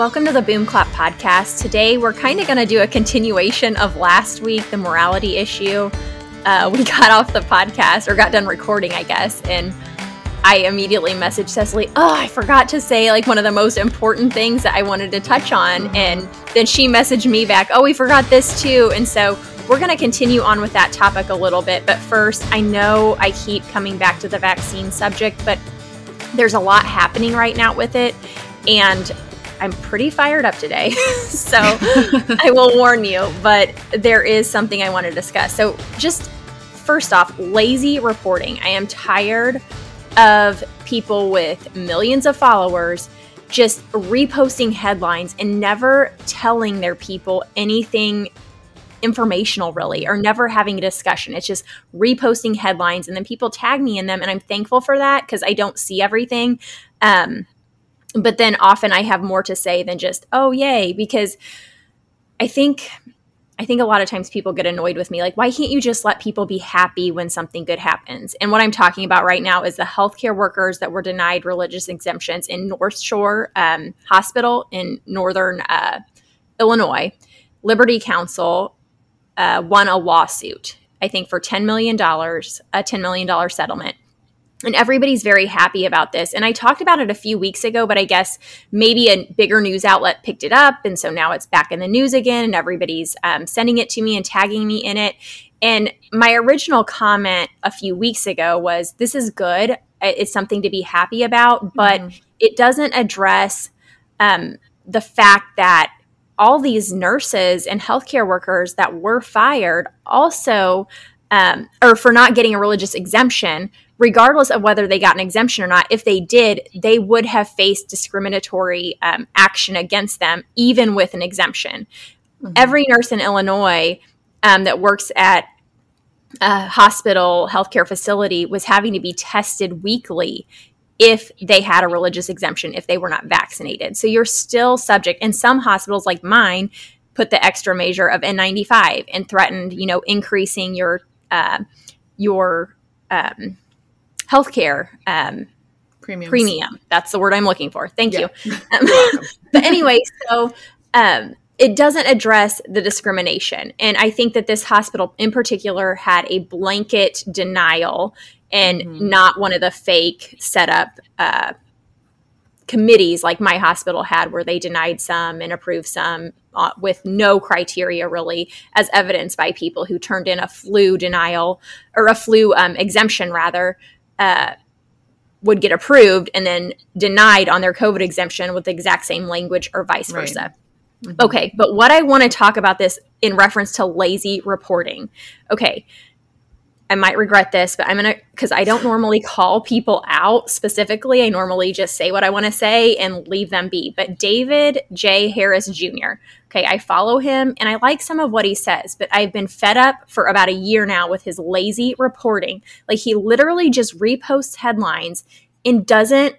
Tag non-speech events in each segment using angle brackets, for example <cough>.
Welcome to the Boom Clap podcast. Today, we're kind of going to do a continuation of last week, the morality issue. Uh, we <laughs> got off the podcast or got done recording, I guess, and I immediately messaged Cecily, Oh, I forgot to say like one of the most important things that I wanted to touch on. And then she messaged me back, Oh, we forgot this too. And so we're going to continue on with that topic a little bit. But first, I know I keep coming back to the vaccine subject, but there's a lot happening right now with it. And I'm pretty fired up today. <laughs> so I will warn you, but there is something I want to discuss. So, just first off, lazy reporting. I am tired of people with millions of followers just reposting headlines and never telling their people anything informational really or never having a discussion it's just reposting headlines and then people tag me in them and i'm thankful for that because i don't see everything um, but then often I have more to say than just, oh, yay, because I think. I think a lot of times people get annoyed with me. Like, why can't you just let people be happy when something good happens? And what I'm talking about right now is the healthcare workers that were denied religious exemptions in North Shore um, Hospital in Northern uh, Illinois. Liberty Counsel uh, won a lawsuit, I think, for $10 million, a $10 million settlement and everybody's very happy about this. And I talked about it a few weeks ago, but I guess maybe a bigger news outlet picked it up. And so now it's back in the news again, and everybody's um, sending it to me and tagging me in it. And my original comment a few weeks ago was this is good. It's something to be happy about, but mm-hmm. it doesn't address um, the fact that all these nurses and healthcare workers that were fired also, um, or for not getting a religious exemption, regardless of whether they got an exemption or not, if they did, they would have faced discriminatory um, action against them, even with an exemption. Mm-hmm. Every nurse in Illinois um, that works at a hospital, healthcare facility was having to be tested weekly if they had a religious exemption, if they were not vaccinated. So you're still subject. And some hospitals, like mine, put the extra measure of N95 and threatened, you know, increasing your uh, your um, healthcare um, premium. That's the word I'm looking for. Thank yeah. you. <laughs> Um, but anyway, so um, it doesn't address the discrimination. And I think that this hospital in particular had a blanket denial and mm-hmm. not one of the fake setup uh, committees like my hospital had, where they denied some and approved some uh, with no criteria really, as evidenced by people who turned in a flu denial or a flu um, exemption rather uh, would get approved and then denied on their COVID exemption with the exact same language or vice versa. Mm-hmm. Okay, but what I want to talk about this in reference to lazy reporting. Okay, I might regret this, but I'm going to, because I don't normally call people out specifically. I normally just say what I want to say and leave them be. But David J. Harris Jr., okay, I follow him and I like some of what he says, but I've been fed up for about a year now with his lazy reporting. Like he literally just reposts headlines and doesn't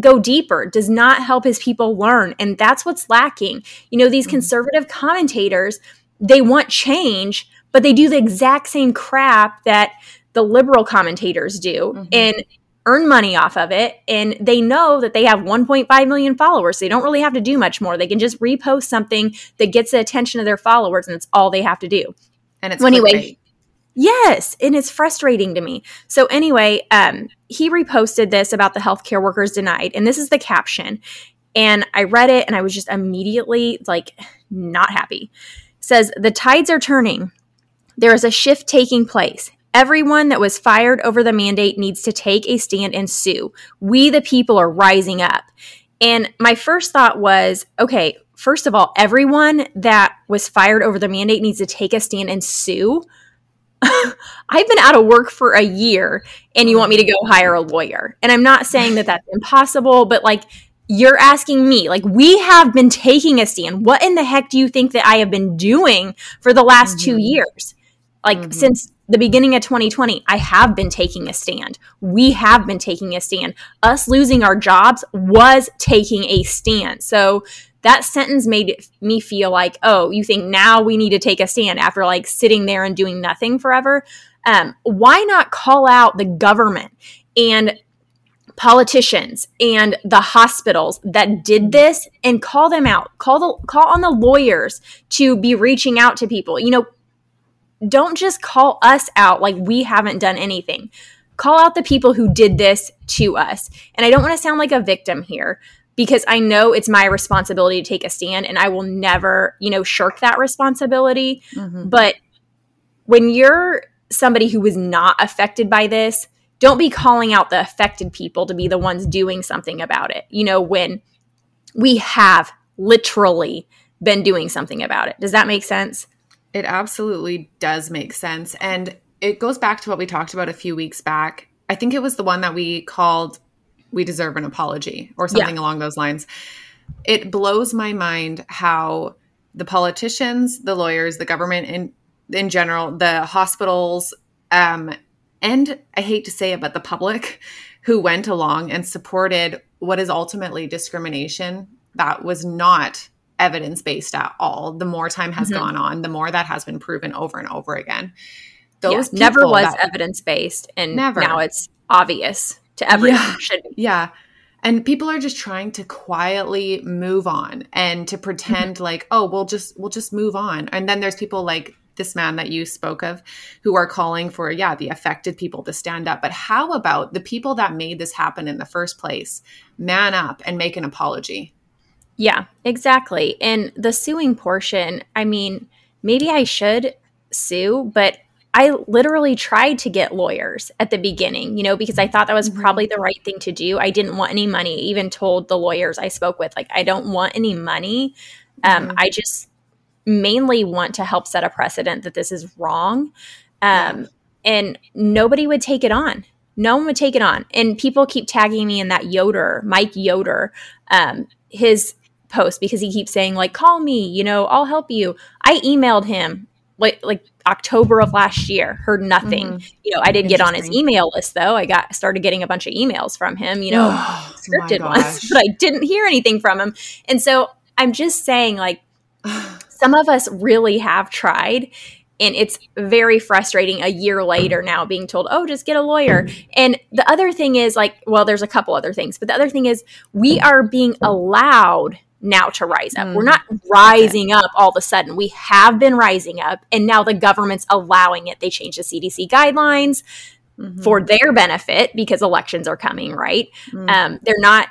go deeper, does not help his people learn. And that's what's lacking. You know, these mm-hmm. conservative commentators, they want change but they do the exact same crap that the liberal commentators do mm-hmm. and earn money off of it. And they know that they have 1.5 million followers. So they don't really have to do much more. They can just repost something that gets the attention of their followers and it's all they have to do. And it's anyway yes and it's frustrating to me. So anyway um, he reposted this about the healthcare workers denied and this is the caption. And i read it and i was just immediately like not happy. It says the tides are turning there is a shift taking place. Everyone that was fired over the mandate needs to take a stand and sue. We, the people, are rising up. And my first thought was okay, first of all, everyone that was fired over the mandate needs to take a stand and sue. <laughs> I've been out of work for a year and you want me to go hire a lawyer. And I'm not saying that that's impossible, but like you're asking me, like, we have been taking a stand. What in the heck do you think that I have been doing for the last mm-hmm. two years? Like mm-hmm. since the beginning of 2020, I have been taking a stand. We have been taking a stand. Us losing our jobs was taking a stand. So that sentence made me feel like, oh, you think now we need to take a stand after like sitting there and doing nothing forever? Um, why not call out the government and politicians and the hospitals that did this and call them out call the call on the lawyers to be reaching out to people you know don't just call us out like we haven't done anything call out the people who did this to us and i don't want to sound like a victim here because i know it's my responsibility to take a stand and i will never you know shirk that responsibility mm-hmm. but when you're somebody who was not affected by this don't be calling out the affected people to be the ones doing something about it. You know, when we have literally been doing something about it. Does that make sense? It absolutely does make sense. And it goes back to what we talked about a few weeks back. I think it was the one that we called We Deserve an Apology or something yeah. along those lines. It blows my mind how the politicians, the lawyers, the government in in general, the hospitals, um, and I hate to say it, but the public who went along and supported what is ultimately discrimination that was not evidence based at all. The more time has mm-hmm. gone on, the more that has been proven over and over again. Those yeah, never was evidence based, and never. now it's obvious to everyone. Yeah. Yeah. And people are just trying to quietly move on and to pretend mm-hmm. like, oh, we'll just we'll just move on. And then there's people like this man that you spoke of who are calling for yeah the affected people to stand up but how about the people that made this happen in the first place man up and make an apology yeah exactly and the suing portion i mean maybe i should sue but I literally tried to get lawyers at the beginning, you know, because I thought that was mm-hmm. probably the right thing to do. I didn't want any money. even told the lawyers I spoke with, like, I don't want any money. Um, mm-hmm. I just mainly want to help set a precedent that this is wrong. Um, and nobody would take it on. No one would take it on. And people keep tagging me in that Yoder, Mike Yoder, um, his post because he keeps saying, like, call me, you know, I'll help you. I emailed him like like October of last year, heard nothing. Mm-hmm. You know, I did get on his email list though. I got started getting a bunch of emails from him, you know, <gasps> oh, scripted ones, <laughs> but I didn't hear anything from him. And so I'm just saying, like, <sighs> some of us really have tried and it's very frustrating a year later now being told oh just get a lawyer and the other thing is like well there's a couple other things but the other thing is we are being allowed now to rise up. Mm. We're not rising okay. up all of a sudden. We have been rising up, and now the government's allowing it. They changed the CDC guidelines mm-hmm. for their benefit because elections are coming, right? Mm. Um, they're not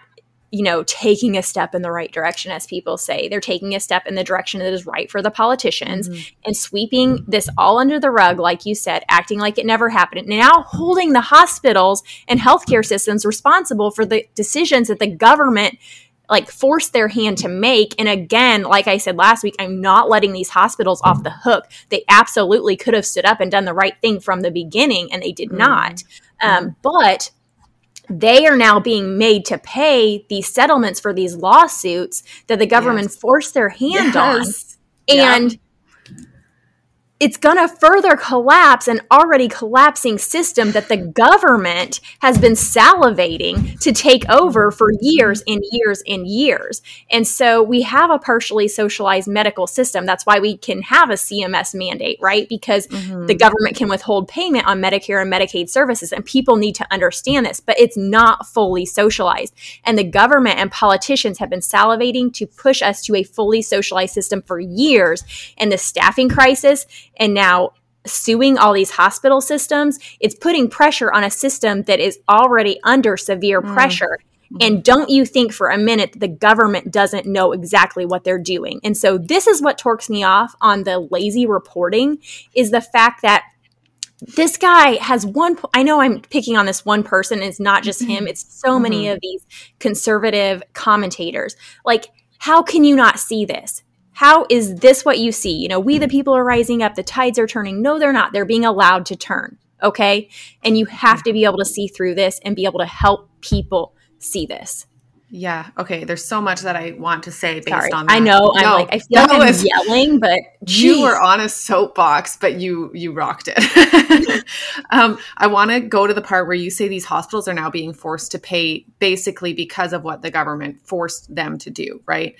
you know, taking a step in the right direction, as people say. They're taking a step in the direction that is right for the politicians mm-hmm. and sweeping this all under the rug, like you said, acting like it never happened. Now holding the hospitals and healthcare systems responsible for the decisions that the government like forced their hand to make. And again, like I said last week, I'm not letting these hospitals off the hook. They absolutely could have stood up and done the right thing from the beginning, and they did mm-hmm. not. Um, but they are now being made to pay these settlements for these lawsuits that the government yes. forced their hand yes. on. And it's going to further collapse an already collapsing system that the government has been salivating to take over for years and years and years. And so we have a partially socialized medical system. That's why we can have a CMS mandate, right? Because mm-hmm. the government can withhold payment on Medicare and Medicaid services, and people need to understand this, but it's not fully socialized. And the government and politicians have been salivating to push us to a fully socialized system for years. And the staffing crisis and now suing all these hospital systems, it's putting pressure on a system that is already under severe mm. pressure. Mm-hmm. And don't you think for a minute the government doesn't know exactly what they're doing? And so this is what torques me off on the lazy reporting is the fact that this guy has one i know i'm picking on this one person it's not just him it's so mm-hmm. many of these conservative commentators like how can you not see this how is this what you see? You know, we the people are rising up, the tides are turning. No, they're not. They're being allowed to turn. Okay. And you have to be able to see through this and be able to help people see this. Yeah. Okay. There's so much that I want to say based Sorry. on that. I know. I'm like I feel like I'm yelling, but geez. you were on a soapbox, but you you rocked it. <laughs> um, I want to go to the part where you say these hospitals are now being forced to pay basically because of what the government forced them to do, right?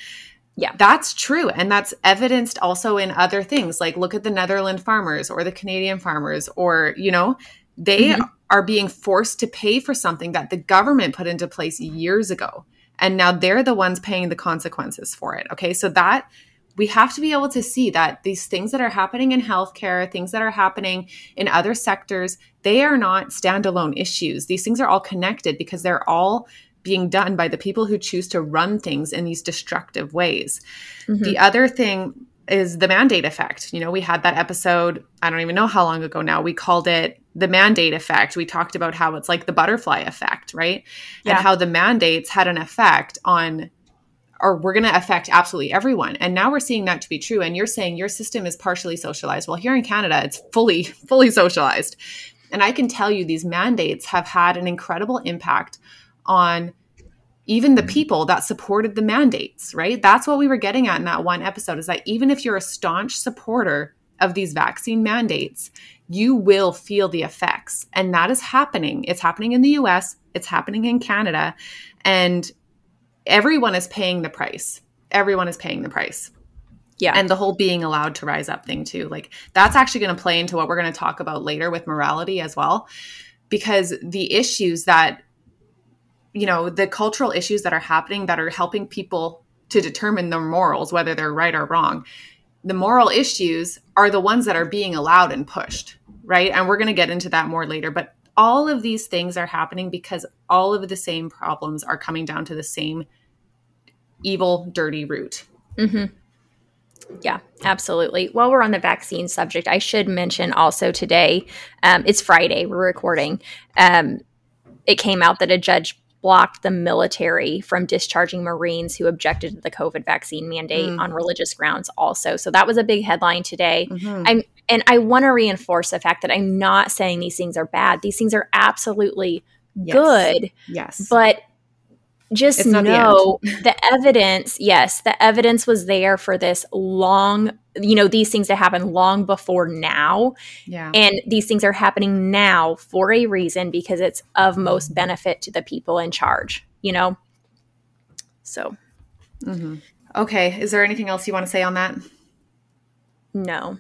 Yeah. That's true. And that's evidenced also in other things. Like look at the Netherland farmers or the Canadian farmers, or, you know, they mm-hmm. are being forced to pay for something that the government put into place years ago. And now they're the ones paying the consequences for it. Okay. So that we have to be able to see that these things that are happening in healthcare, things that are happening in other sectors, they are not standalone issues. These things are all connected because they're all being done by the people who choose to run things in these destructive ways. Mm-hmm. The other thing is the mandate effect. You know, we had that episode, I don't even know how long ago now. We called it the mandate effect. We talked about how it's like the butterfly effect, right? Yeah. And how the mandates had an effect on or we're going to affect absolutely everyone. And now we're seeing that to be true. And you're saying your system is partially socialized. Well, here in Canada, it's fully, <laughs> fully socialized. And I can tell you these mandates have had an incredible impact on even the people that supported the mandates, right? That's what we were getting at in that one episode is that even if you're a staunch supporter of these vaccine mandates, you will feel the effects. And that is happening. It's happening in the US, it's happening in Canada. And everyone is paying the price. Everyone is paying the price. Yeah. And the whole being allowed to rise up thing, too. Like, that's actually going to play into what we're going to talk about later with morality as well. Because the issues that, you know, the cultural issues that are happening that are helping people to determine their morals, whether they're right or wrong, the moral issues are the ones that are being allowed and pushed, right? And we're going to get into that more later. But all of these things are happening because all of the same problems are coming down to the same evil, dirty root. Mm-hmm. Yeah, absolutely. While we're on the vaccine subject, I should mention also today, um, it's Friday, we're recording. Um, it came out that a judge blocked the military from discharging Marines who objected to the COVID vaccine mandate mm. on religious grounds, also. So that was a big headline today. Mm-hmm. I'm and I want to reinforce the fact that I'm not saying these things are bad. These things are absolutely yes. good. Yes. But just know the, the, evidence, yes, the evidence was there for this long, you know, these things that happen long before now. Yeah. And these things are happening now for a reason because it's of most benefit to the people in charge, you know? So. Mm-hmm. Okay. Is there anything else you want to say on that? No.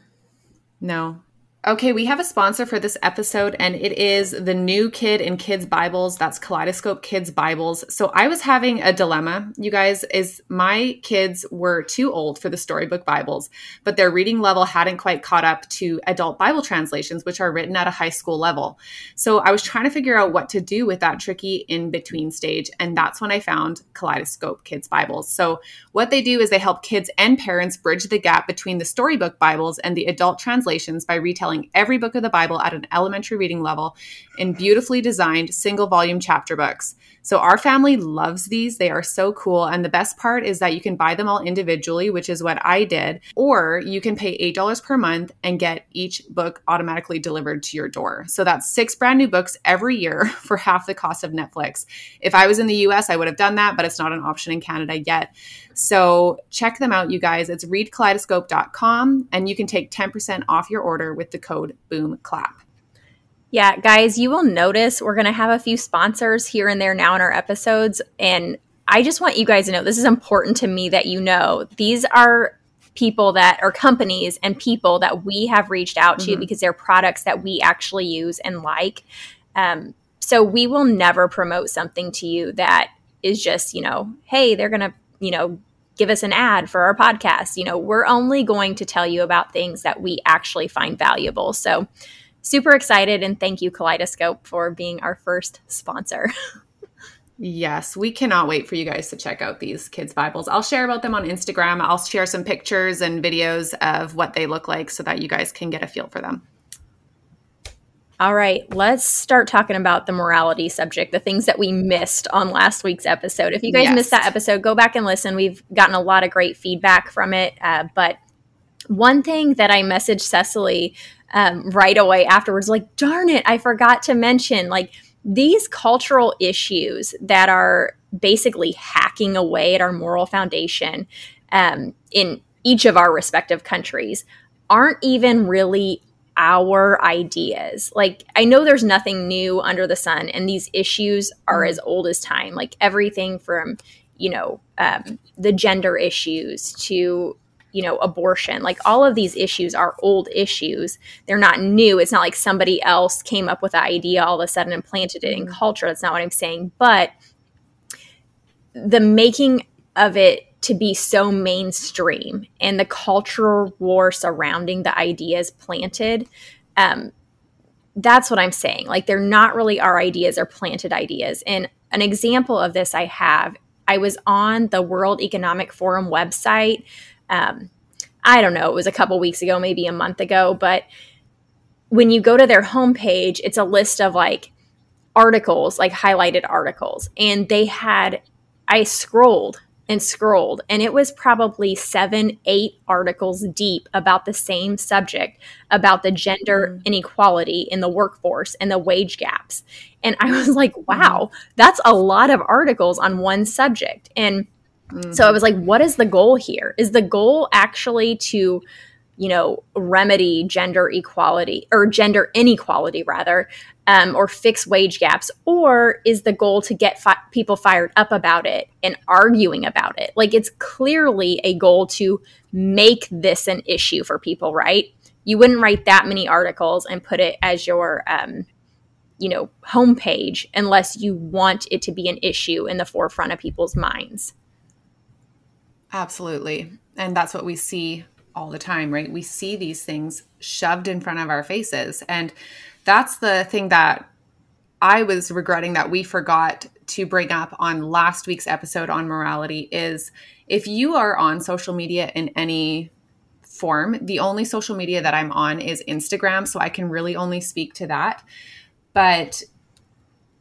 No. Okay, we have a sponsor for this episode, and it is the new kid in kids Bibles. That's Kaleidoscope Kids Bibles. So I was having a dilemma, you guys, is my kids were too old for the storybook Bibles, but their reading level hadn't quite caught up to adult Bible translations, which are written at a high school level. So I was trying to figure out what to do with that tricky in between stage, and that's when I found Kaleidoscope Kids Bibles. So what they do is they help kids and parents bridge the gap between the storybook Bibles and the adult translations by retelling every book of the Bible at an elementary reading level in beautifully designed single volume chapter books. So our family loves these. They are so cool. And the best part is that you can buy them all individually, which is what I did, or you can pay $8 per month and get each book automatically delivered to your door. So that's six brand new books every year <laughs> for half the cost of Netflix. If I was in the US, I would have done that, but it's not an option in Canada yet. So check them out, you guys. It's readkaleidoscope.com and you can take 10% off your order with the code BOOMCLAP. Yeah, guys, you will notice we're going to have a few sponsors here and there now in our episodes. And I just want you guys to know this is important to me that you know these are people that are companies and people that we have reached out to mm-hmm. because they're products that we actually use and like. Um, so we will never promote something to you that is just, you know, hey, they're going to, you know, give us an ad for our podcast. You know, we're only going to tell you about things that we actually find valuable. So, super excited and thank you Kaleidoscope for being our first sponsor. <laughs> Yes, we cannot wait for you guys to check out these kids' Bibles. I'll share about them on Instagram. I'll share some pictures and videos of what they look like so that you guys can get a feel for them. All right, let's start talking about the morality subject, the things that we missed on last week's episode. If you guys yes. missed that episode, go back and listen. We've gotten a lot of great feedback from it. Uh, but one thing that I messaged Cecily um, right away afterwards, like, darn it, I forgot to mention, like, these cultural issues that are basically hacking away at our moral foundation um, in each of our respective countries aren't even really our ideas. Like, I know there's nothing new under the sun, and these issues are as old as time. Like, everything from, you know, um, the gender issues to you know, abortion. Like all of these issues are old issues. They're not new. It's not like somebody else came up with the idea all of a sudden and planted it in culture. That's not what I'm saying. But the making of it to be so mainstream and the cultural war surrounding the ideas planted um, that's what i'm saying like they're not really our ideas they're planted ideas and an example of this i have i was on the world economic forum website um, I don't know, it was a couple weeks ago, maybe a month ago, but when you go to their homepage, it's a list of like articles, like highlighted articles. And they had, I scrolled and scrolled, and it was probably seven, eight articles deep about the same subject about the gender mm-hmm. inequality in the workforce and the wage gaps. And I was like, wow, that's a lot of articles on one subject. And Mm-hmm. So I was like, what is the goal here? Is the goal actually to, you know, remedy gender equality or gender inequality rather, um, or fix wage gaps? Or is the goal to get fi- people fired up about it and arguing about it? Like it's clearly a goal to make this an issue for people, right? You wouldn't write that many articles and put it as your, um, you know, homepage unless you want it to be an issue in the forefront of people's minds. Absolutely. And that's what we see all the time, right? We see these things shoved in front of our faces. And that's the thing that I was regretting that we forgot to bring up on last week's episode on morality is if you are on social media in any form, the only social media that I'm on is Instagram, so I can really only speak to that. But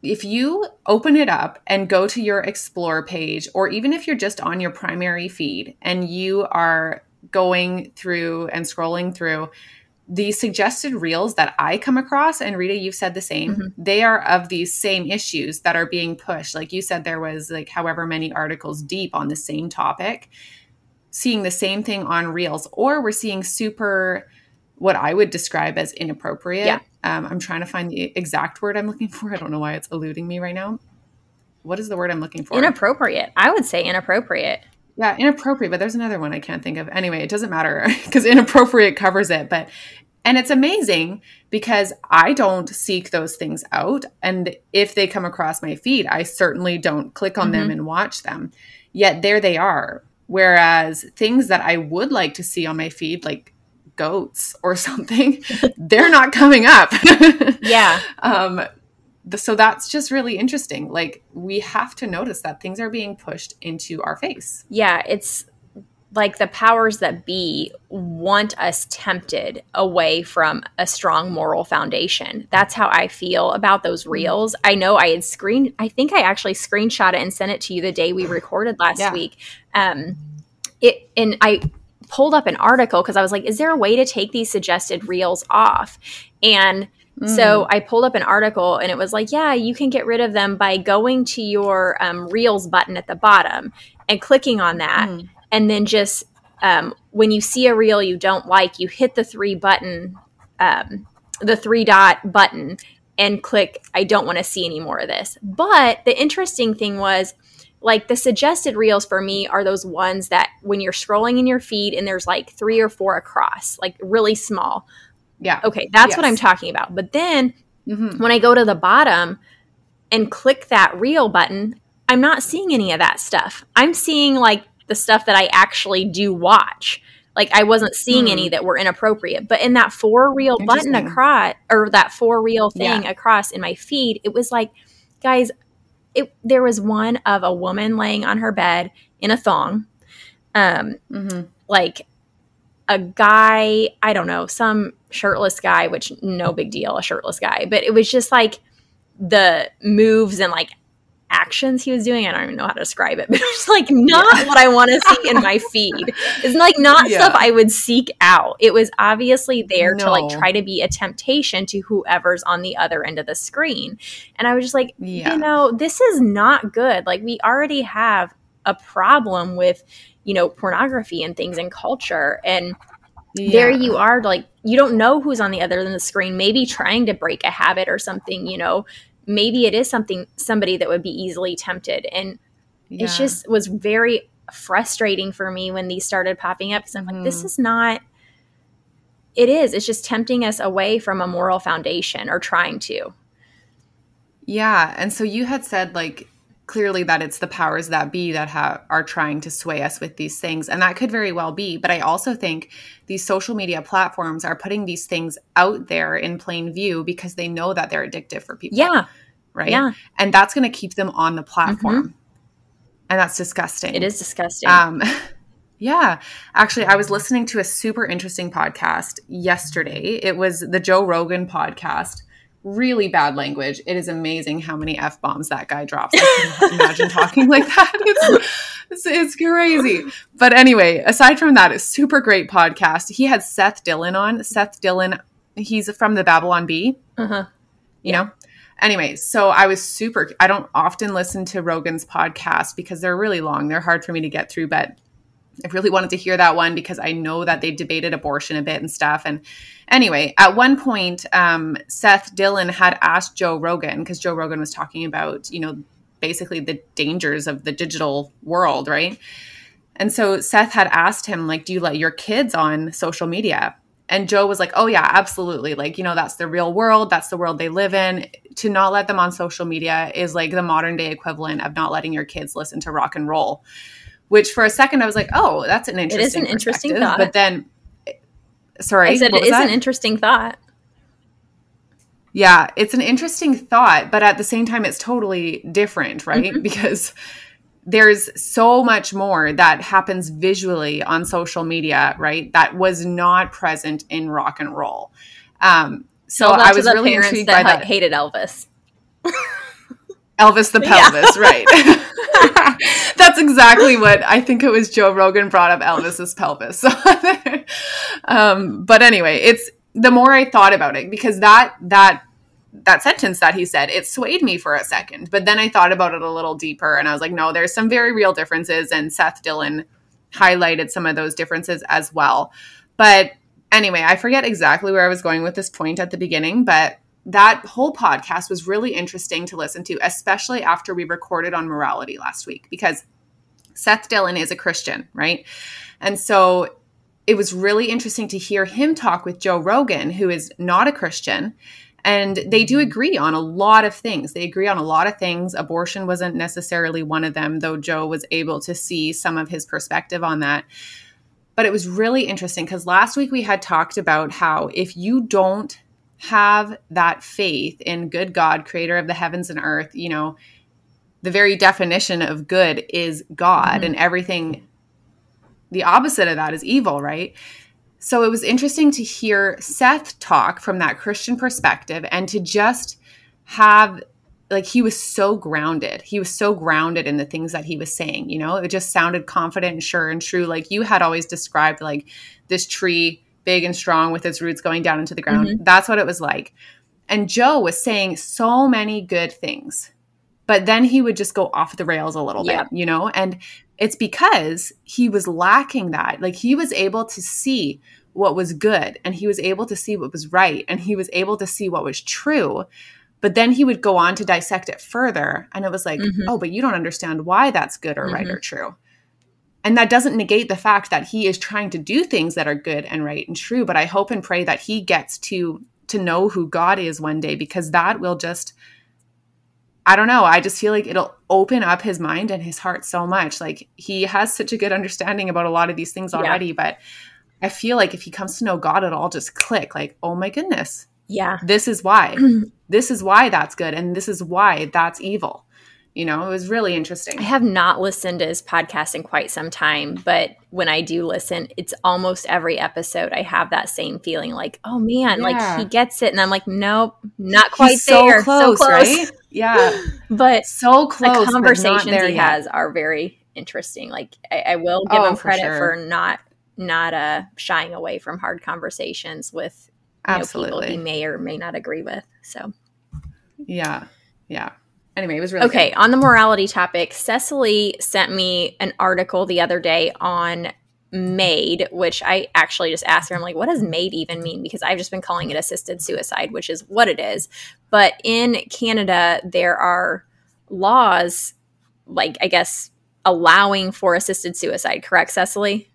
if you open it up and go to your explore page, or even if you're just on your primary feed and you are going through and scrolling through, the suggested reels that I come across, and Rita, you've said the same, mm-hmm. they are of these same issues that are being pushed. Like you said, there was like however many articles deep on the same topic, seeing the same thing on reels, or we're seeing super what I would describe as inappropriate. Yeah. Um, I'm trying to find the exact word I'm looking for. I don't know why it's eluding me right now. What is the word I'm looking for? Inappropriate. I would say inappropriate. Yeah, inappropriate, but there's another one I can't think of. Anyway, it doesn't matter <laughs> because inappropriate covers it. But and it's amazing because I don't seek those things out. And if they come across my feed, I certainly don't click on mm-hmm. them and watch them. Yet there they are. Whereas things that I would like to see on my feed, like goats or <laughs> something, they're not coming up. <laughs> yeah. Um, so that's just really interesting. Like we have to notice that things are being pushed into our face. Yeah, it's like the powers that be want us tempted away from a strong moral foundation. That's how I feel about those mm-hmm. reels. I know I had screen I think I actually screenshot it and sent it to you the day we recorded last yeah. week. Um it and I pulled up an article because I was like, is there a way to take these suggested reels off? And mm. so I pulled up an article and it was like, yeah, you can get rid of them by going to your um, reels button at the bottom and clicking on that. Mm. And then just um, when you see a reel you don't like, you hit the three button, um, the three dot button and click, I don't want to see any more of this. But the interesting thing was, like the suggested reels for me are those ones that when you're scrolling in your feed and there's like three or four across, like really small. Yeah. Okay, that's yes. what I'm talking about. But then mm-hmm. when I go to the bottom and click that reel button, I'm not seeing any of that stuff. I'm seeing like the stuff that I actually do watch. Like I wasn't seeing mm. any that were inappropriate. But in that four reel button across or that four reel thing yeah. across in my feed, it was like, guys, it there was one of a woman laying on her bed in a thong um mm-hmm. like a guy i don't know some shirtless guy which no big deal a shirtless guy but it was just like the moves and like actions he was doing. I don't even know how to describe it, <laughs> but it's like not yeah. what I want to see in my <laughs> feed. It's like not yeah. stuff I would seek out. It was obviously there no. to like try to be a temptation to whoever's on the other end of the screen. And I was just like, yeah. you know, this is not good. Like we already have a problem with, you know, pornography and things in culture and yeah. there you are like you don't know who's on the other end of the screen maybe trying to break a habit or something you know maybe it is something somebody that would be easily tempted and yeah. it just was very frustrating for me when these started popping up because I'm like, Mm. this is not. It is. It's just tempting us away from a moral foundation or trying to. Yeah, and so you had said like clearly that it's the powers that be that ha- are trying to sway us with these things, and that could very well be. But I also think these social media platforms are putting these things out there in plain view because they know that they're addictive for people. Yeah. right. Yeah. and that's going to keep them on the platform, and that's disgusting. It is disgusting. Um, <laughs> yeah, actually, I was listening to a super interesting podcast yesterday. It was the Joe Rogan podcast. Really bad language. It is amazing how many f bombs that guy drops. I can imagine talking like that. <laughs> It's, it's it's crazy. But anyway, aside from that, it's super great podcast. He had Seth Dillon on. Seth Dillon, he's from the Babylon Bee uh-huh. you know anyway so i was super i don't often listen to rogan's podcast because they're really long they're hard for me to get through but i really wanted to hear that one because i know that they debated abortion a bit and stuff and anyway at one point um, seth dillon had asked joe rogan because joe rogan was talking about you know basically the dangers of the digital world right and so seth had asked him like do you let your kids on social media and Joe was like, "Oh yeah, absolutely. Like, you know, that's the real world. That's the world they live in. To not let them on social media is like the modern day equivalent of not letting your kids listen to rock and roll." Which for a second I was like, "Oh, that's an interesting It is an interesting thought. But then sorry, I said it is an interesting thought. Yeah, it's an interesting thought, but at the same time, it's totally different, right? Mhm. Because there's so much more that happens visually on social media, right? That was not present in rock and roll. Um, so I was really intrigued that by ha- that. hated Elvis. Elvis the Yeah. pelvis, right? <laughs> <laughs> That's exactly what I think it was. Joe Rogan brought up Elvis's pelvis. <laughs> um, but anyway, it's the more I thought about it because that that that sentence that he said it swayed me for a second, but then I thought about it a little deeper and I was like, no, there's some very real differences, and Seth Dillon highlighted some of those differences as well. But anyway, I forget exactly where I was going with this point at the beginning, but that whole podcast was really interesting to listen to, especially after we recorded on morality last week, because Seth Dillon is a Christian, right? And so it was really interesting to hear him talk with Joe Rogan, who is not a Christian. And they do agree on a lot of things. They agree on a lot of things. Abortion wasn't necessarily one of them, though Joe was able to see some of his perspective on that. But it was really interesting because last week we had talked about how if you don't have that faith in good God, creator of the heavens and earth, you know, the very definition of good is God, Mhm. and everything, the opposite of that is evil, right? So it was interesting to hear Seth talk from that Christian perspective and to just have like he was so grounded. He was so grounded in the things that he was saying, you know? It just sounded confident and sure and true like you had always described like this tree big and strong with its roots going down into the ground. That's what it was like. And Joe was saying so many good things. But then he would just go off the rails a little Yeah. bit, you know? And it's because he was lacking that. Like he was able to see what was good and he was able to see what was right and he was able to see what was true. But then he would go on to dissect it further and it was like, Mhm. "Oh, but you don't understand why that's good or right Mhm. or true." And that doesn't negate the fact that he is trying to do things that are good and right and true, but I hope and pray that he gets to to know who God is one day because that will just I don't know. I just feel like it'll open up his mind and his heart so much. Like he has such a good understanding about a lot of these things Yeah. already, but I feel like if he comes to know God, it'll all just click. Like, oh my goodness, Yeah. this is why. <clears throat> this is why that's good, and this is why that's evil. You know, it was really interesting. I have not listened to his podcast in quite some time, but when I do listen, it's almost every episode I have that same feeling like, oh man, Yeah. like he gets it. And I'm like, nope, not quite He's so there. close, so close. right? <laughs> Yeah, But so close. the conversations he yet. has are very interesting. Like I, I will give Oh, him for credit sure. for not not uh shying away from hard conversations with you know, people Absolutely. he may or may not agree with. So Yeah, yeah. Anyway, it was really Okay, on the morality topic, Cecily sent me an article the other day on MAID, which I actually just asked her, I'm like, what does MAID even mean? Because I've just been calling it assisted suicide, which is what it is. But in Canada, there are laws, like, I guess, allowing for assisted suicide, correct, Cecily?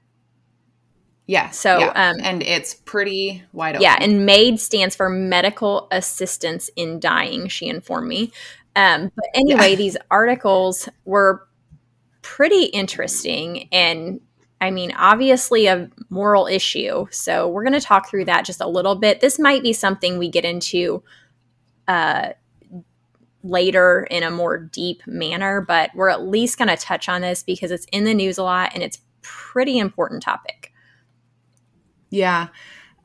Yeah. So, yeah. Um, and it's pretty wide open. Yeah, and MAID stands for Medical Assistance in Dying. She informed me. Um, but anyway, yeah. these articles were pretty interesting, and I mean, obviously a moral issue. So we're going to talk through that just a little bit. This might be something we get into uh, later in a more deep manner, but we're at least going to touch on this because it's in the news a lot and it's pretty important topic. Yeah.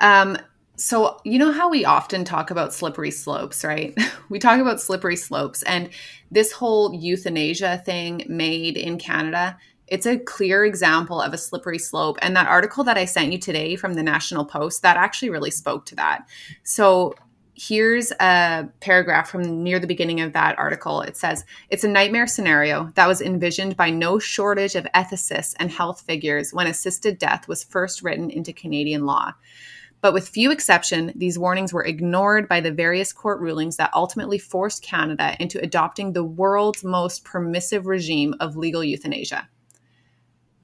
Um, so, you know how we often talk about slippery slopes, right? <laughs> we talk about slippery slopes, and this whole euthanasia thing MAID in Canada, it's a clear example of a slippery slope. And that article that I sent you today from the National Post, that actually really spoke to that. So, here's a paragraph from near the beginning of that article. It says, It's a nightmare scenario that was envisioned by no shortage of ethicists and health figures when assisted death was first written into Canadian law. But with few exception, these warnings were ignored by the various court rulings that ultimately forced Canada into adopting the world's most permissive regime of legal euthanasia.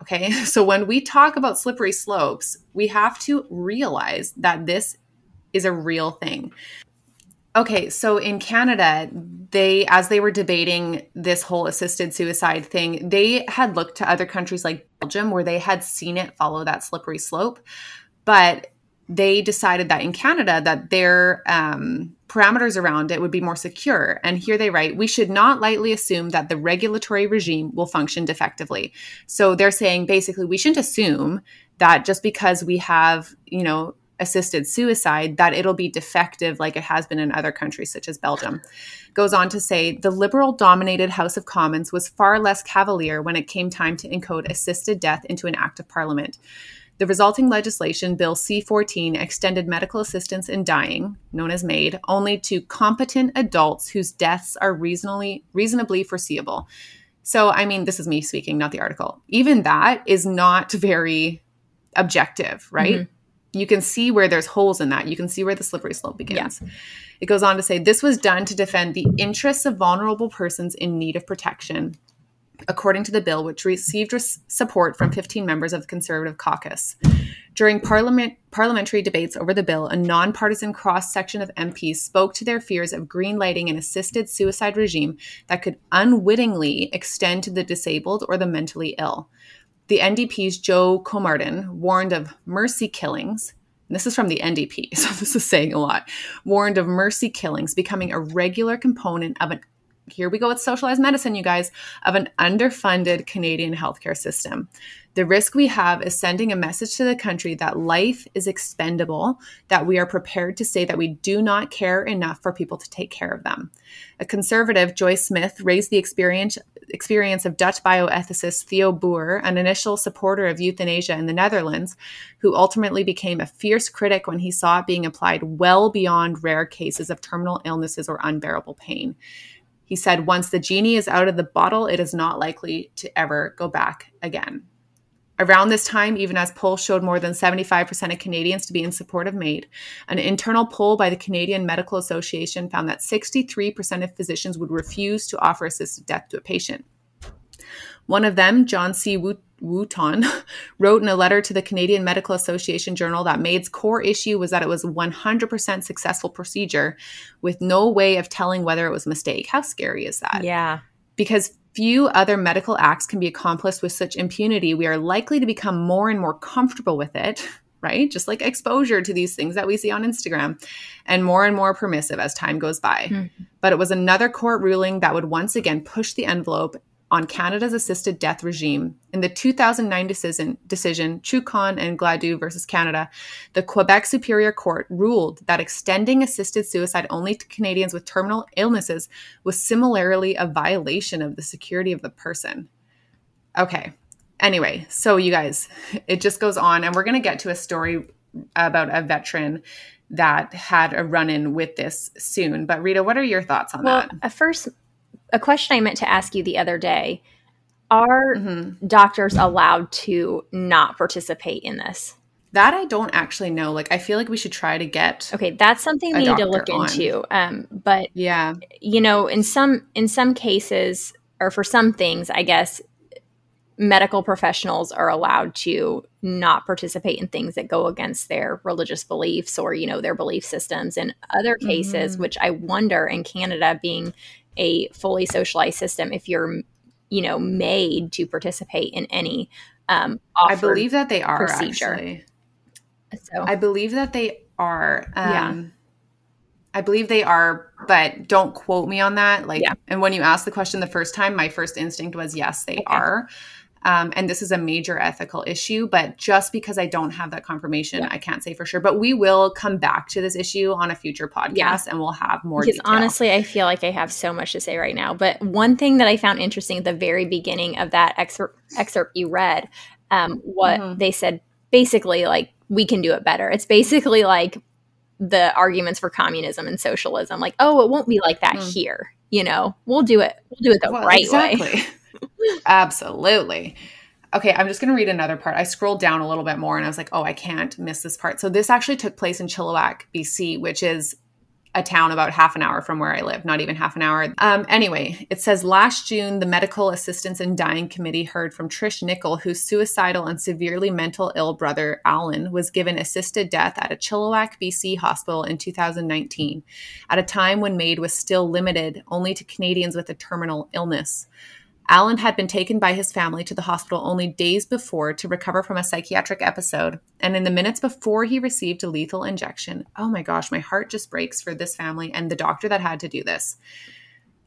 Okay, <laughs> so when we talk about slippery slopes, we have to realize that this is a real thing. Okay, so in Canada, they as they were debating this whole assisted suicide thing, they had looked to other countries like Belgium where they had seen it follow that slippery slope, but they decided that in Canada that their um, parameters around it would be more secure. And here they write, we should not lightly assume that the regulatory regime will function defectively. So they're saying basically we shouldn't assume that just because we have, you know, assisted suicide that it'll be defective like it has been in other countries such as Belgium. Goes on to say the liberal dominated House of Commons was far less cavalier when it came time to encode assisted death into an act of parliament. The resulting legislation, Bill C 14, extended medical assistance in dying, known as MAID, only to competent adults whose deaths are reasonably, reasonably foreseeable. So, I mean, this is me speaking, not the article. Even that is not very objective, right? Mm-hmm you can see where there's holes in that. You can see where the slippery slope begins. Yeah. It goes on to say this was done to defend the interests of vulnerable persons in need of protection, according to the bill, which received res- support from 15 members of the Conservative caucus. During parliament, parliamentary debates over the bill, a nonpartisan cross section of MPs spoke to their fears of greenlighting an assisted suicide regime that could unwittingly extend to the disabled or the mentally ill. The NDP's Joe Comartin warned of mercy killings. this is from the NDP, <laughs> so this is saying a lot. Warned of mercy killings becoming a regular component of an here we go with socialized medicine, you guys, of an underfunded Canadian healthcare system. The risk we have is sending a message to the country that life is expendable, that we are prepared to say that we do not care enough for people to take care of them. A conservative, Joyce Smith, raised the experience experience of Dutch bioethicist Theo Boer, an initial supporter of euthanasia in the Netherlands, who ultimately became a fierce critic when he saw it being applied well beyond rare cases of terminal illnesses or unbearable pain. He said, Once the genie is out of the bottle, it is not likely to ever go back again. Around this time, even as polls showed more than 75% of Canadians to be in support of MAID, an internal poll by the Canadian Medical Association found that 63% of physicians would refuse to offer assisted death to a patient. One of them, John C. Wooton, <laughs> wrote in a letter to the Canadian Medical Association Journal that MAID's core issue was that it was 100% successful procedure with no way of telling whether it was a mistake. How scary is that? Yeah. Because few other medical acts can be accomplished with such impunity, we are likely to become more and more comfortable with it, <laughs> right? Just like exposure to these things that we see on Instagram, and more and more permissive as time goes by. Mm-hmm. But it was another court ruling that would once again push the envelope on Canada's assisted death regime. In the 2009 decision, decision Truchon and Gladu versus Canada, the Quebec Superior Court ruled that extending assisted suicide only to Canadians with terminal illnesses was similarly a violation of the security of the person. Okay. Anyway, so you guys, it just goes on, and we're going to get to a story about a veteran that had a run in with this soon. But Rita, what are your thoughts on well, that? At first, a question I meant to ask you the other day are mm-hmm. doctors allowed to not participate in this? That I don't actually know. Like, I feel like we should try to get. Okay, that's something we need to look on. into. Um, but yeah, you know, in some in some cases, or for some things, I guess medical professionals are allowed to not participate in things that go against their religious beliefs or you know their belief systems in other cases mm-hmm. which i wonder in canada being a fully socialized system if you're you know made to participate in any um i believe that they are procedure. actually so i believe that they are um yeah. I believe they are, but don't quote me on that. Like, yeah. and when you asked the question the first time, my first instinct was yes, they okay. are. Um, and this is a major ethical issue, but just because I don't have that confirmation, yeah. I can't say for sure. But we will come back to this issue on a future podcast yeah. and we'll have more. Because detail. honestly, I feel like I have so much to say right now. But one thing that I found interesting at the very beginning of that excerpt, excerpt you read, um, what mm-hmm. they said basically, like, we can do it better. It's basically like the arguments for communism and socialism, like, oh, it won't be like that mm. here. You know, we'll do it. We'll do it the well, right exactly. way. <laughs> Absolutely. Okay, I'm just going to read another part. I scrolled down a little bit more and I was like, oh, I can't miss this part. So, this actually took place in Chilliwack, BC, which is a town about half an hour from where I live, not even half an hour. Um, anyway, it says last June, the Medical Assistance in Dying Committee heard from Trish Nicholl, whose suicidal and severely mental ill brother, Alan, was given assisted death at a Chilliwack, BC hospital in 2019, at a time when MAID was still limited only to Canadians with a terminal illness. Alan had been taken by his family to the hospital only days before to recover from a psychiatric episode. And in the minutes before he received a lethal injection, oh my gosh, my heart just breaks for this family and the doctor that had to do this.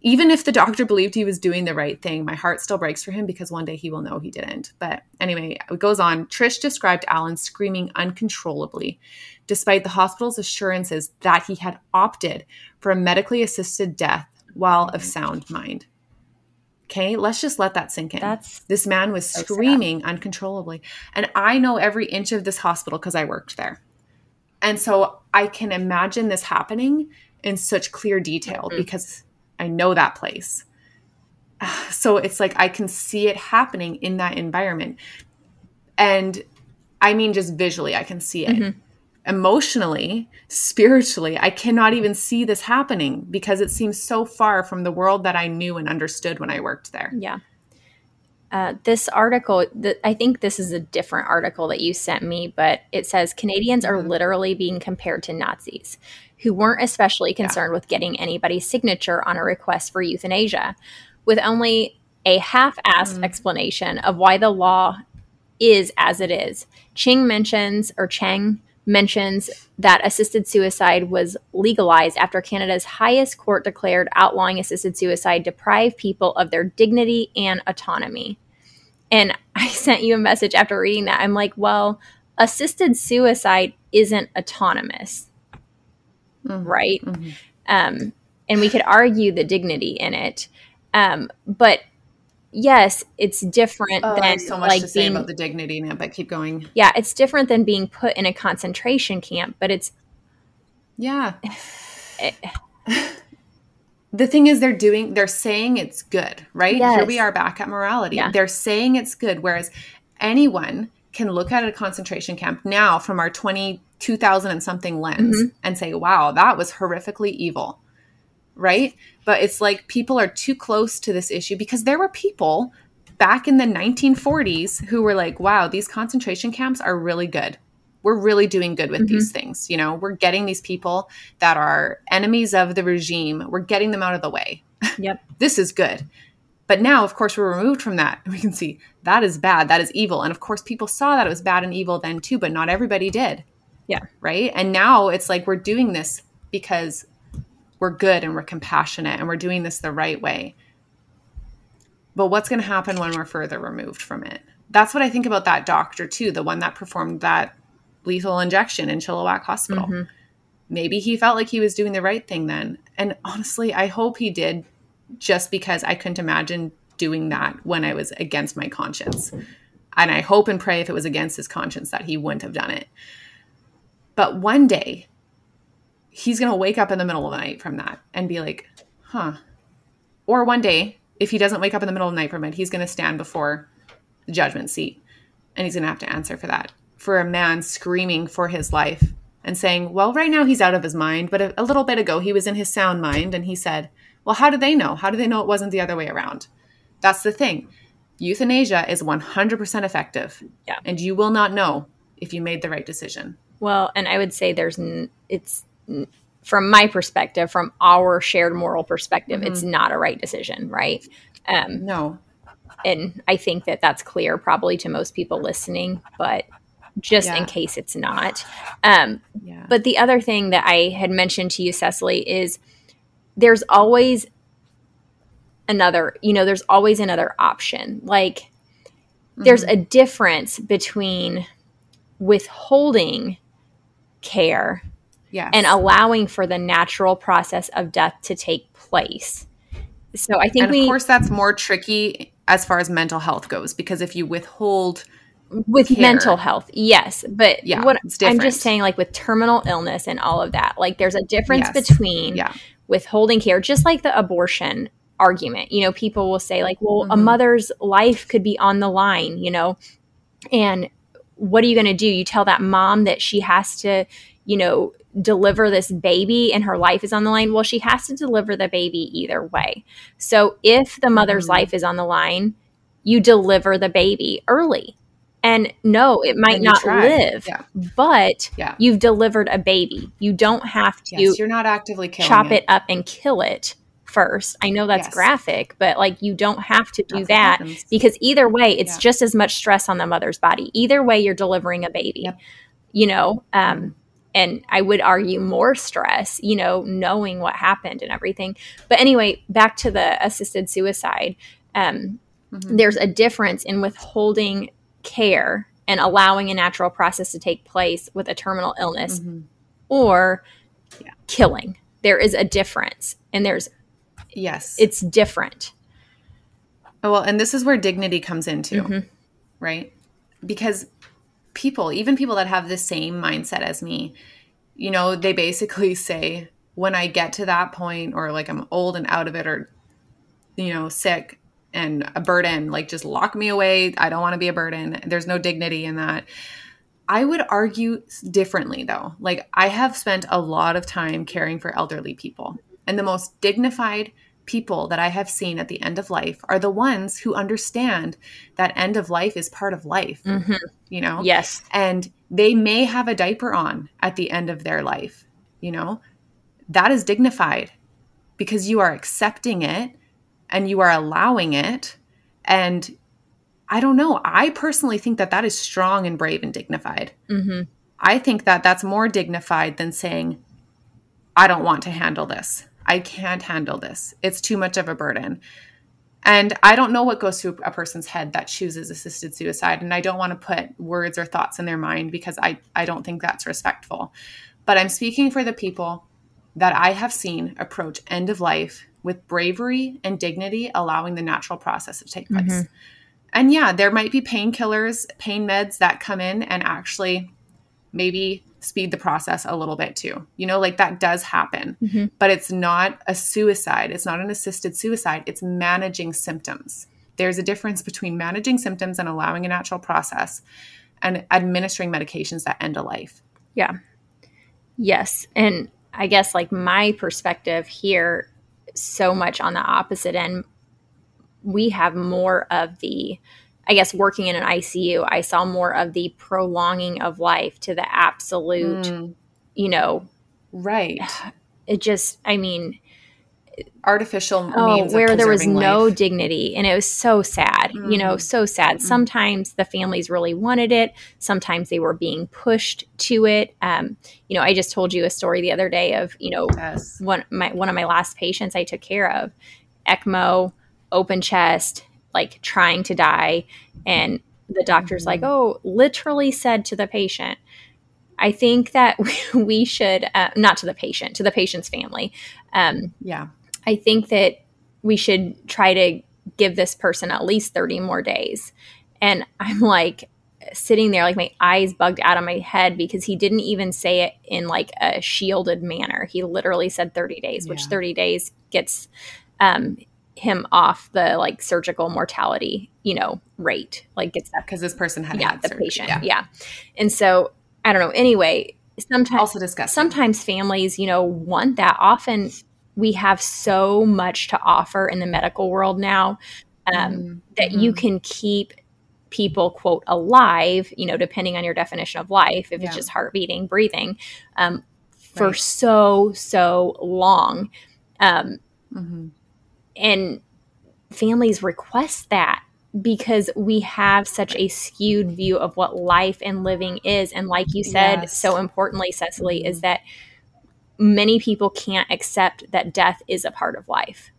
Even if the doctor believed he was doing the right thing, my heart still breaks for him because one day he will know he didn't. But anyway, it goes on. Trish described Alan screaming uncontrollably, despite the hospital's assurances that he had opted for a medically assisted death while of sound mind. Okay, let's just let that sink in. That's this man was so screaming sad. uncontrollably. And I know every inch of this hospital because I worked there. And so I can imagine this happening in such clear detail mm-hmm. because I know that place. <sighs> So it's like I can see it happening in that environment. And I mean, just visually, I can see it. Mm-hmm emotionally, spiritually, I cannot even see this happening because it seems so far from the world that I knew and understood when I worked there. Yeah. Uh, this article, th- I think this is a different article that you sent me, but it says Canadians are mm-hmm. literally being compared to Nazis who weren't especially concerned yeah. with getting anybody's signature on a request for euthanasia, with only a half assed mm-hmm. explanation of why the law is as it is. Ching mentions, or Cheng mentions that assisted suicide was legalized after Canada's highest court declared outlawing assisted suicide deprived people of their dignity and autonomy. And <laughs> I sent you a message after reading that. I'm like, well, assisted suicide isn't autonomous, mm-hmm. right? Mm-hmm. Um, and we could argue the dignity in it. Um, but yes, it's different oh, than so much like to say being, about the dignity in it, but keep going. Yeah, it's different than being put in a concentration camp, but it's yeah. It, <sighs> the thing is they're doing they're saying it's good, right? Yes. Here we are back at morality. Yeah. They're saying it's good whereas anyone can look at a concentration camp now from our 20 2000 and something lens mm-hmm. and say, "Wow, that was horrifically evil." Right? But it's like people are too close to this issue because there were people back in the 1940s who were like, wow, these concentration camps are really good. We're really doing good with mm-hmm. these things. You know, we're getting these people that are enemies of the regime, we're getting them out of the way. <laughs> Yep. this is good. But now, of course, we're removed from that. <laughs> We can see that is bad, that is evil. And of course, people saw that it was bad and evil then too, but not everybody did. Yeah. Right. And now it's like we're doing this because we're good and we're compassionate and we're doing this the right way. But what's going to happen when we're further removed from it? That's what I think about that doctor too, the one that performed that lethal injection in Chilliwack Hospital. Mm-hmm. Maybe he felt like he was doing the right thing then. And honestly, I hope he did just because I couldn't imagine doing that when I was against my conscience. And I hope and pray if it was against his conscience that he wouldn't have done it. But one day, he's going to wake up in the middle of the night from that and be like, huh. Or one day, if he doesn't wake up in the middle of the night from it, he's going to stand before the judgment seat and he's going to have to answer for that. For a man screaming for his life and saying, well, right now he's out of his mind, but a, a little bit ago he was in his sound mind and he said, well, how do they know? How do they know it wasn't the other way around? That's the thing. euthanasia is 100% effective. Yeah. And you will not know if you made the right decision. Well, and I would say there's n- it's from my perspective, from our shared moral perspective, mm-hmm. it's not a right decision, right? Um, no. And I think that that's clear probably to most people listening, but just yeah. in case it's not. Um, yeah. But the other thing that I had mentioned to you, Cecily, is there's always another, you know, there's always another option. Like, mm-hmm. there's a difference between withholding care yes. and allowing for the natural process of death to take place. So I think and we, of course that's more tricky as far as mental health goes because if you withhold with care, mental health, yes, but yeah, what I'm just saying, like with terminal illness and all of that, like there's a difference yes. between yeah. withholding care, just like the abortion argument. You know, people will say like, well, mm-hmm. a mother's life could be on the line, you know, and what are you going to do? You tell that mom that she has to, you know, deliver this baby and her life is on the line. Well, she has to deliver the baby either way. So if the mother's mm-hmm. life is on the line, you deliver the baby early. And no, it might not live, yeah. but yeah. you've delivered a baby. You don't have to. Yes, you're not actively chop it. it. up and kill it first. I know that's yes. graphic, but like you don't have to do that because either way, it's yeah. just as much stress on the mother's body. Either way, you're delivering a baby. Yep. You know, um, and I would argue more stress, you know, knowing what happened and everything. But anyway, back to the assisted suicide. Um, mm-hmm. There's a difference in withholding care and allowing a natural process to take place with a terminal illness mm-hmm. or yeah. killing. There is a difference, and there's yes, it's different. Oh, well, and this is where dignity comes into, mm-hmm. right? Because people, even people that have the same mindset as me, you know, they basically <laughs> say, when I get to that point, or like I'm old and out of it, or, you know, sick and a burden, like just lock me away. I don't want to be a burden. There's no dignity in that. I would argue differently though. Like I have spent a lot of time caring for elderly people, and the most dignified people that I have seen at the end of life are the ones who understand that end of life is part of life, mm-hmm. you know? Yes. And they may have a diaper on at the end of their life, you know? That is dignified because you are accepting it and you are allowing it. And I don't know. I personally think that that is strong and brave and dignified. Mm-hmm. I think that that's more dignified than saying, I don't want to handle this. I can't handle this. It's too much of a burden. And I don't know what goes through a person's head that chooses assisted suicide. And I don't want to put words or thoughts in their mind because I, I don't think that's respectful. But I'm speaking for the people that I have seen approach end of life with bravery and dignity, allowing the natural process to take place. Mm-hmm. And yeah, there might be painkillers, pain meds that come in and actually maybe speed the process a little bit too. You know, like that does happen, mm-hmm. but it's not a suicide. It's not an assisted suicide. It's managing symptoms. There's a difference between managing symptoms and allowing a natural process and administering medications that end a life. Yeah. Yes. And I guess like my perspective here, so much on the opposite end, we have more of the I guess working in an ICU, I saw more of the prolonging of life to the absolute, mm. you know, right. <sighs> It just, I mean, artificial oh, where there was no life. dignity and it was so sad mm. you know mm. so sad mm. sometimes the families really wanted it sometimes they were being pushed to it um, you know i just told you a story the other day of you know yes. one my one of my last patients i took care of ecmo open chest like trying to die and the doctor's mm-hmm. like oh literally said to the patient i think that <laughs> we should uh, not to the patient to the patient's family um, yeah i think that we should try to give this person at least 30 more days and i'm like sitting there like my eyes bugged out of my head because he didn't even say it in like a shielded manner he literally said 30 days yeah. which 30 days gets um, him off the like surgical mortality, you know, rate. Like gets that because this person had yeah had the surgery. patient yeah. yeah. And so I don't know. Anyway, sometimes also discuss sometimes families, you know, want that. Often we have so much to offer in the medical world now. um, mm-hmm. that you mm-hmm. can keep people quote alive you know depending on your definition of life if yeah. it's just heart beating breathing um, for right. so so long um, mm-hmm. And families request that because we have such a skewed view of what life and living is and like you said yes. so importantly cecily is that many people can't accept that death is a part of life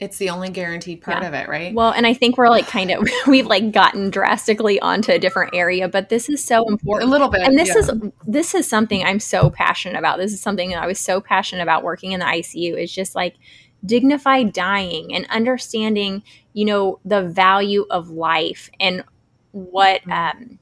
it's the only guaranteed part yeah. of it, right? Well, and I think we're like kind of <laughs> we've like gotten drastically onto a different area, but this is so important. A little bit. And this yeah. is this is something I'm so passionate about. This is something that I was so passionate about working in the ICU. Is just like dignified dying and understanding, you know, the value of life and what mm-hmm. um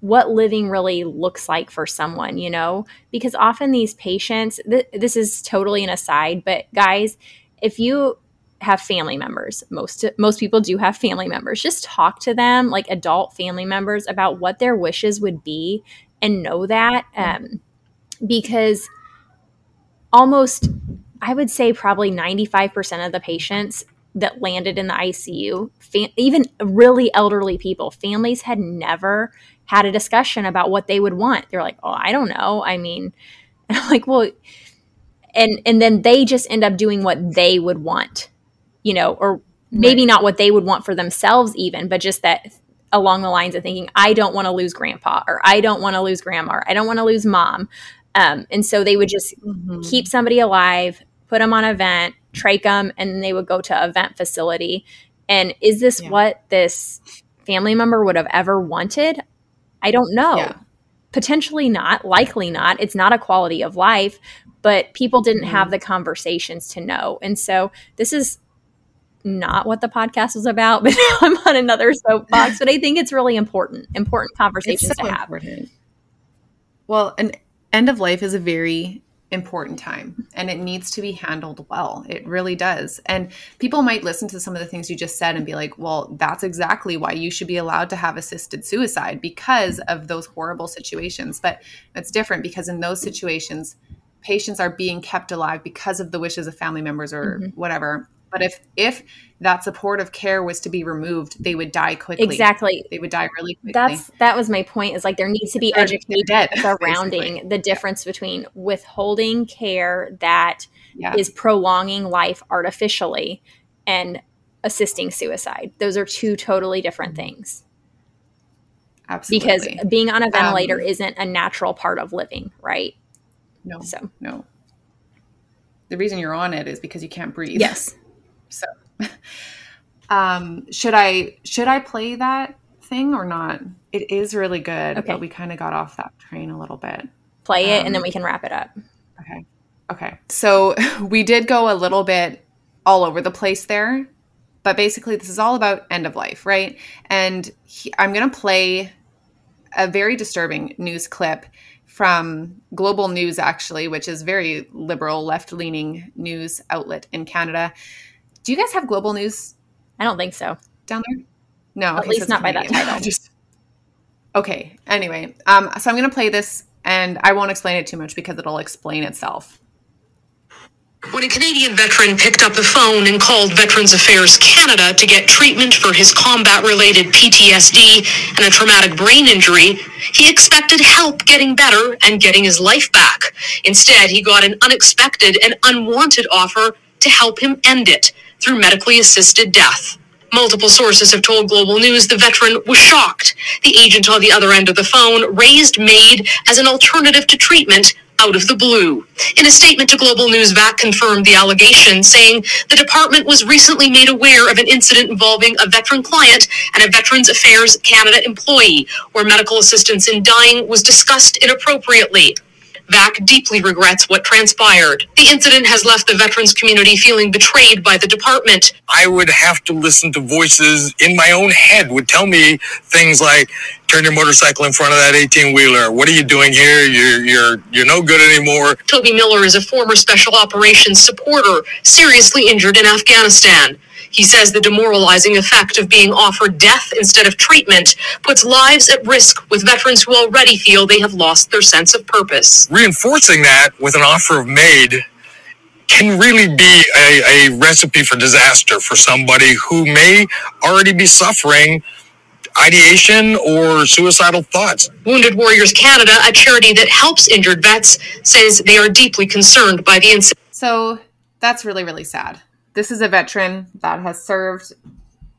what living really looks like for someone, you know? Because often these patients, th- this is totally an aside, but guys, if you have family members. Most most people do have family members. Just talk to them, like adult family members, about what their wishes would be, and know that um, because almost, I would say, probably ninety five percent of the patients that landed in the ICU, fam- even really elderly people, families had never had a discussion about what they would want. They're like, "Oh, I don't know." I mean, <laughs> I'm like, "Well." and and then they just end up doing what they would want you know, or maybe right. not what they would want for themselves, even, but just that along the lines of thinking, I don't want to lose grandpa, or I don't want to lose grandma, or I don't want to lose mom. Um, and so they would just mm-hmm. keep somebody alive, put them on a vent, trach them, and they would go to a vent facility. And is this yeah. what this family member would have ever wanted? I don't know. Yeah. Potentially not, likely not. It's not a quality of life, but people didn't mm-hmm. have the conversations to know. And so this is not what the podcast was about, <laughs> but I'm on another soapbox. but I think it's really important, important conversations so to have. Important. Well, an end of life is a very important time and it needs to be handled well. It really does. And people might listen to some of the things you just said and be like, well, that's exactly why you should be allowed to have assisted suicide because of those horrible situations. But it's different because in those situations, patients are being kept alive because of the wishes of family members or mm-hmm. whatever but if if that supportive care was to be removed, they would die quickly. Exactly. They would die really quickly. That's that was my point. Is like there needs to be education <laughs> surrounding basically. the difference between withholding care that yeah. is prolonging life artificially and assisting suicide. Those are two totally different things. Absolutely. Because being on a ventilator um, isn't a natural part of living, right? No. So no. The reason you're on it is because you can't breathe. Yes. So, <laughs> um, should I should I play that thing or not? It is really good, okay. but we kind of got off that train a little bit. Play it, um, and then um, we can wrap it up. Okay. Okay. So <laughs> we did go a little bit all over the place there, but basically this is all about end of life, right? And he, I'm going to play a very disturbing news clip from Global News, actually, which is very liberal, left leaning news outlet in Canada. Do you guys have global news? I don't think so. Down there? No, at okay, least so not Canadian. by that title. <laughs> Just okay. Anyway, um, so I'm going to play this, and I won't explain it too much because it'll explain itself. When a Canadian veteran picked up the phone and called Veterans Affairs Canada to get treatment for his combat related PTSD and a traumatic brain injury, he expected help getting better and getting his life back. Instead, he got an unexpected and unwanted offer to help him end it through medically assisted death. Multiple sources have told Global News the veteran was shocked. The agent on the other end of the phone raised MAID as an alternative to treatment out of the blue. In a statement to Global News, VAC confirmed the allegation, saying the department was recently made aware of an incident involving a veteran client and a Veterans Affairs Canada employee, where medical assistance in dying was discussed inappropriately. VAC deeply regrets what transpired. The incident has left the veterans community feeling betrayed by the department. I would have to listen to voices in my own head would tell me things like, turn your motorcycle in front of that 18 wheeler. What are you doing here? You're, you're, you're no good anymore. Toby Miller is a former special operations supporter, seriously injured in Afghanistan. He says the demoralizing effect of being offered death instead of treatment puts lives at risk with veterans who already feel they have lost their sense of purpose. Reinforcing that with an offer of MAID can really be a, a recipe for disaster for somebody who may already be suffering ideation or suicidal thoughts. Wounded Warriors Canada, a charity that helps injured vets, says they are deeply concerned by the incident. So that's really, really sad. This is a veteran that has served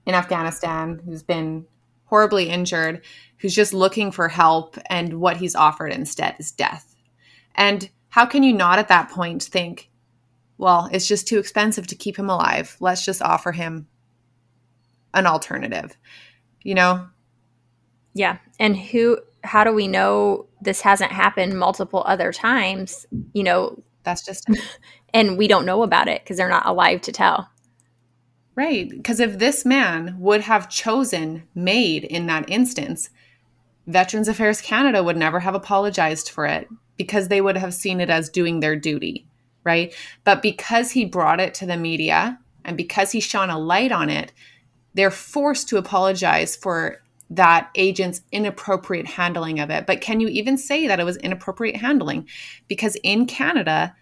in Afghanistan who's been horribly injured, who's just looking for help, and what he's offered instead is death. And how can you not at that point think, well, it's just too expensive to keep him alive. Let's just offer him an alternative. You know? Yeah. And who how do we know this hasn't happened multiple other times? You know, that's just <laughs> and we don't know about it because they're not alive to tell. Right. Because if this man would have chosen MAID in that instance, Veterans Affairs Canada would never have apologized for it because they would have seen it as doing their duty right? But because he brought it to the media and because he shone a light on it, they're forced to apologize for that agent's inappropriate handling of it. But can you even say that it was inappropriate handling? Because in Canada,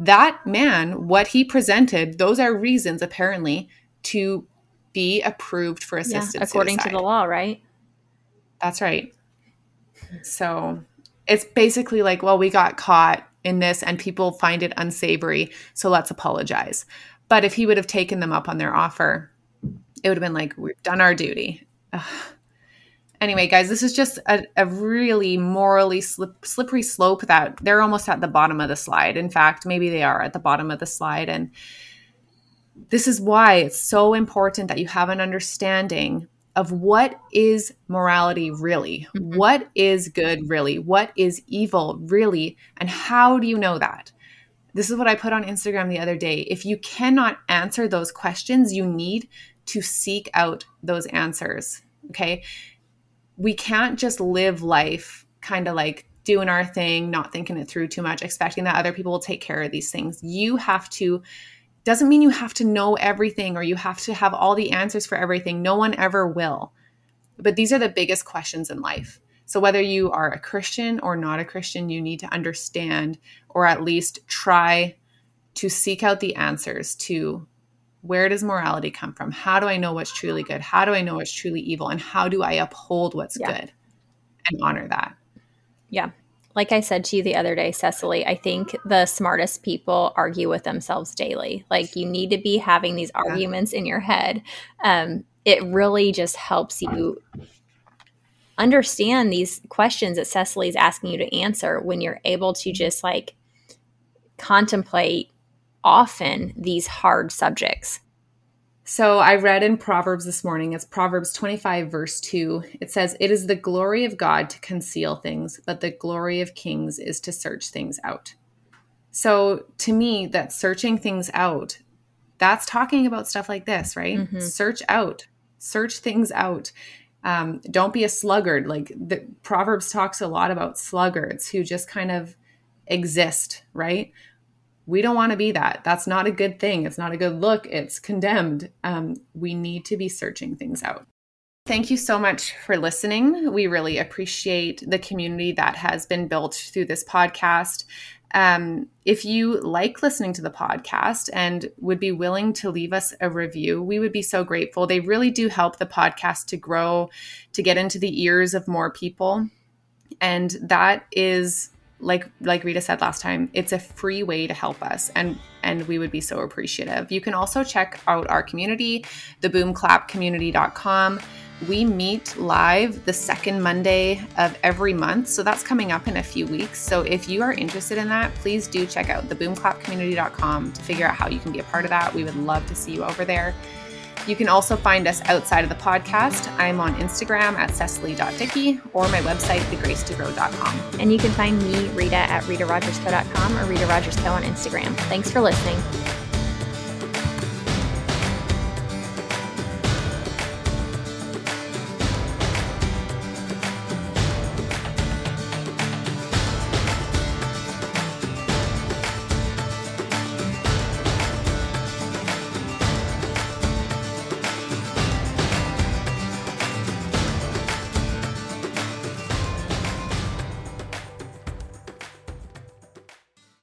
that man, what he presented, those are reasons apparently to be approved for assisted yeah, according suicide. to the law, right? That's right. So it's basically like, well, we got caught in this and people find it unsavory. So let's apologize. But if he would have taken them up on their offer, it would have been like, we've done our duty. Ugh. Anyway, guys, this is just a, a really morally slip, slippery slope that they're almost at the bottom of the slide. In fact, maybe they are at the bottom of the slide. And this is why it's so important that you have an understanding of what is morality really? Mm-hmm. What is good really? What is evil really? And how do you know that? This is what I put on Instagram the other day. If you cannot answer those questions, you need to seek out those answers. Okay. We can't just live life kind of like doing our thing, not thinking it through too much, expecting that other people will take care of these things. You have to doesn't mean you have to know everything or you have to have all the answers for everything. No one ever will. But these are the biggest questions in life. So, whether you are a Christian or not a Christian, you need to understand or at least try to seek out the answers to where does morality come from? How do I know what's truly good? How do I know what's truly evil? And how do I uphold what's yeah. good and honor that? Yeah like I said to you the other day, Cecily, I think the smartest people argue with themselves daily. Like you need to be having these arguments in your head. Um, it really just helps you understand these questions that Cecily is asking you to answer when you're able to just like contemplate often these hard subjects. So I read in Proverbs this morning, it's Proverbs 25, verse 2. It says, It is the glory of God to conceal things, but the glory of kings is to search things out. So to me, that searching things out, that's talking about stuff like this, right? Mm-hmm. Search out, search things out. Um, don't be a sluggard. Like the Proverbs talks a lot about sluggards who just kind of exist, right? We don't want to be that. That's not a good thing. It's not a good look. It's condemned. Um, we need to be searching things out. Thank you so much for listening. We really appreciate the community that has been built through this podcast. Um, if you like listening to the podcast and would be willing to leave us a review, we would be so grateful. They really do help the podcast to grow, to get into the ears of more people. And that is like like Rita said last time, it's a free way to help us and and we would be so appreciative. You can also check out our community, theboomclapcommunity.com. We meet live the second Monday of every month, so that's coming up in a few weeks. So if you are interested in that, please do check out theboomclapcommunity.com to figure out how you can be a part of that. We would love to see you over there. You can also find us outside of the podcast. I'm on Instagram at cecily.dickey or my website, thegracetogrow.com. And you can find me, Rita, at ritarogersco.com or Rita Rogers Co on Instagram. Thanks for listening.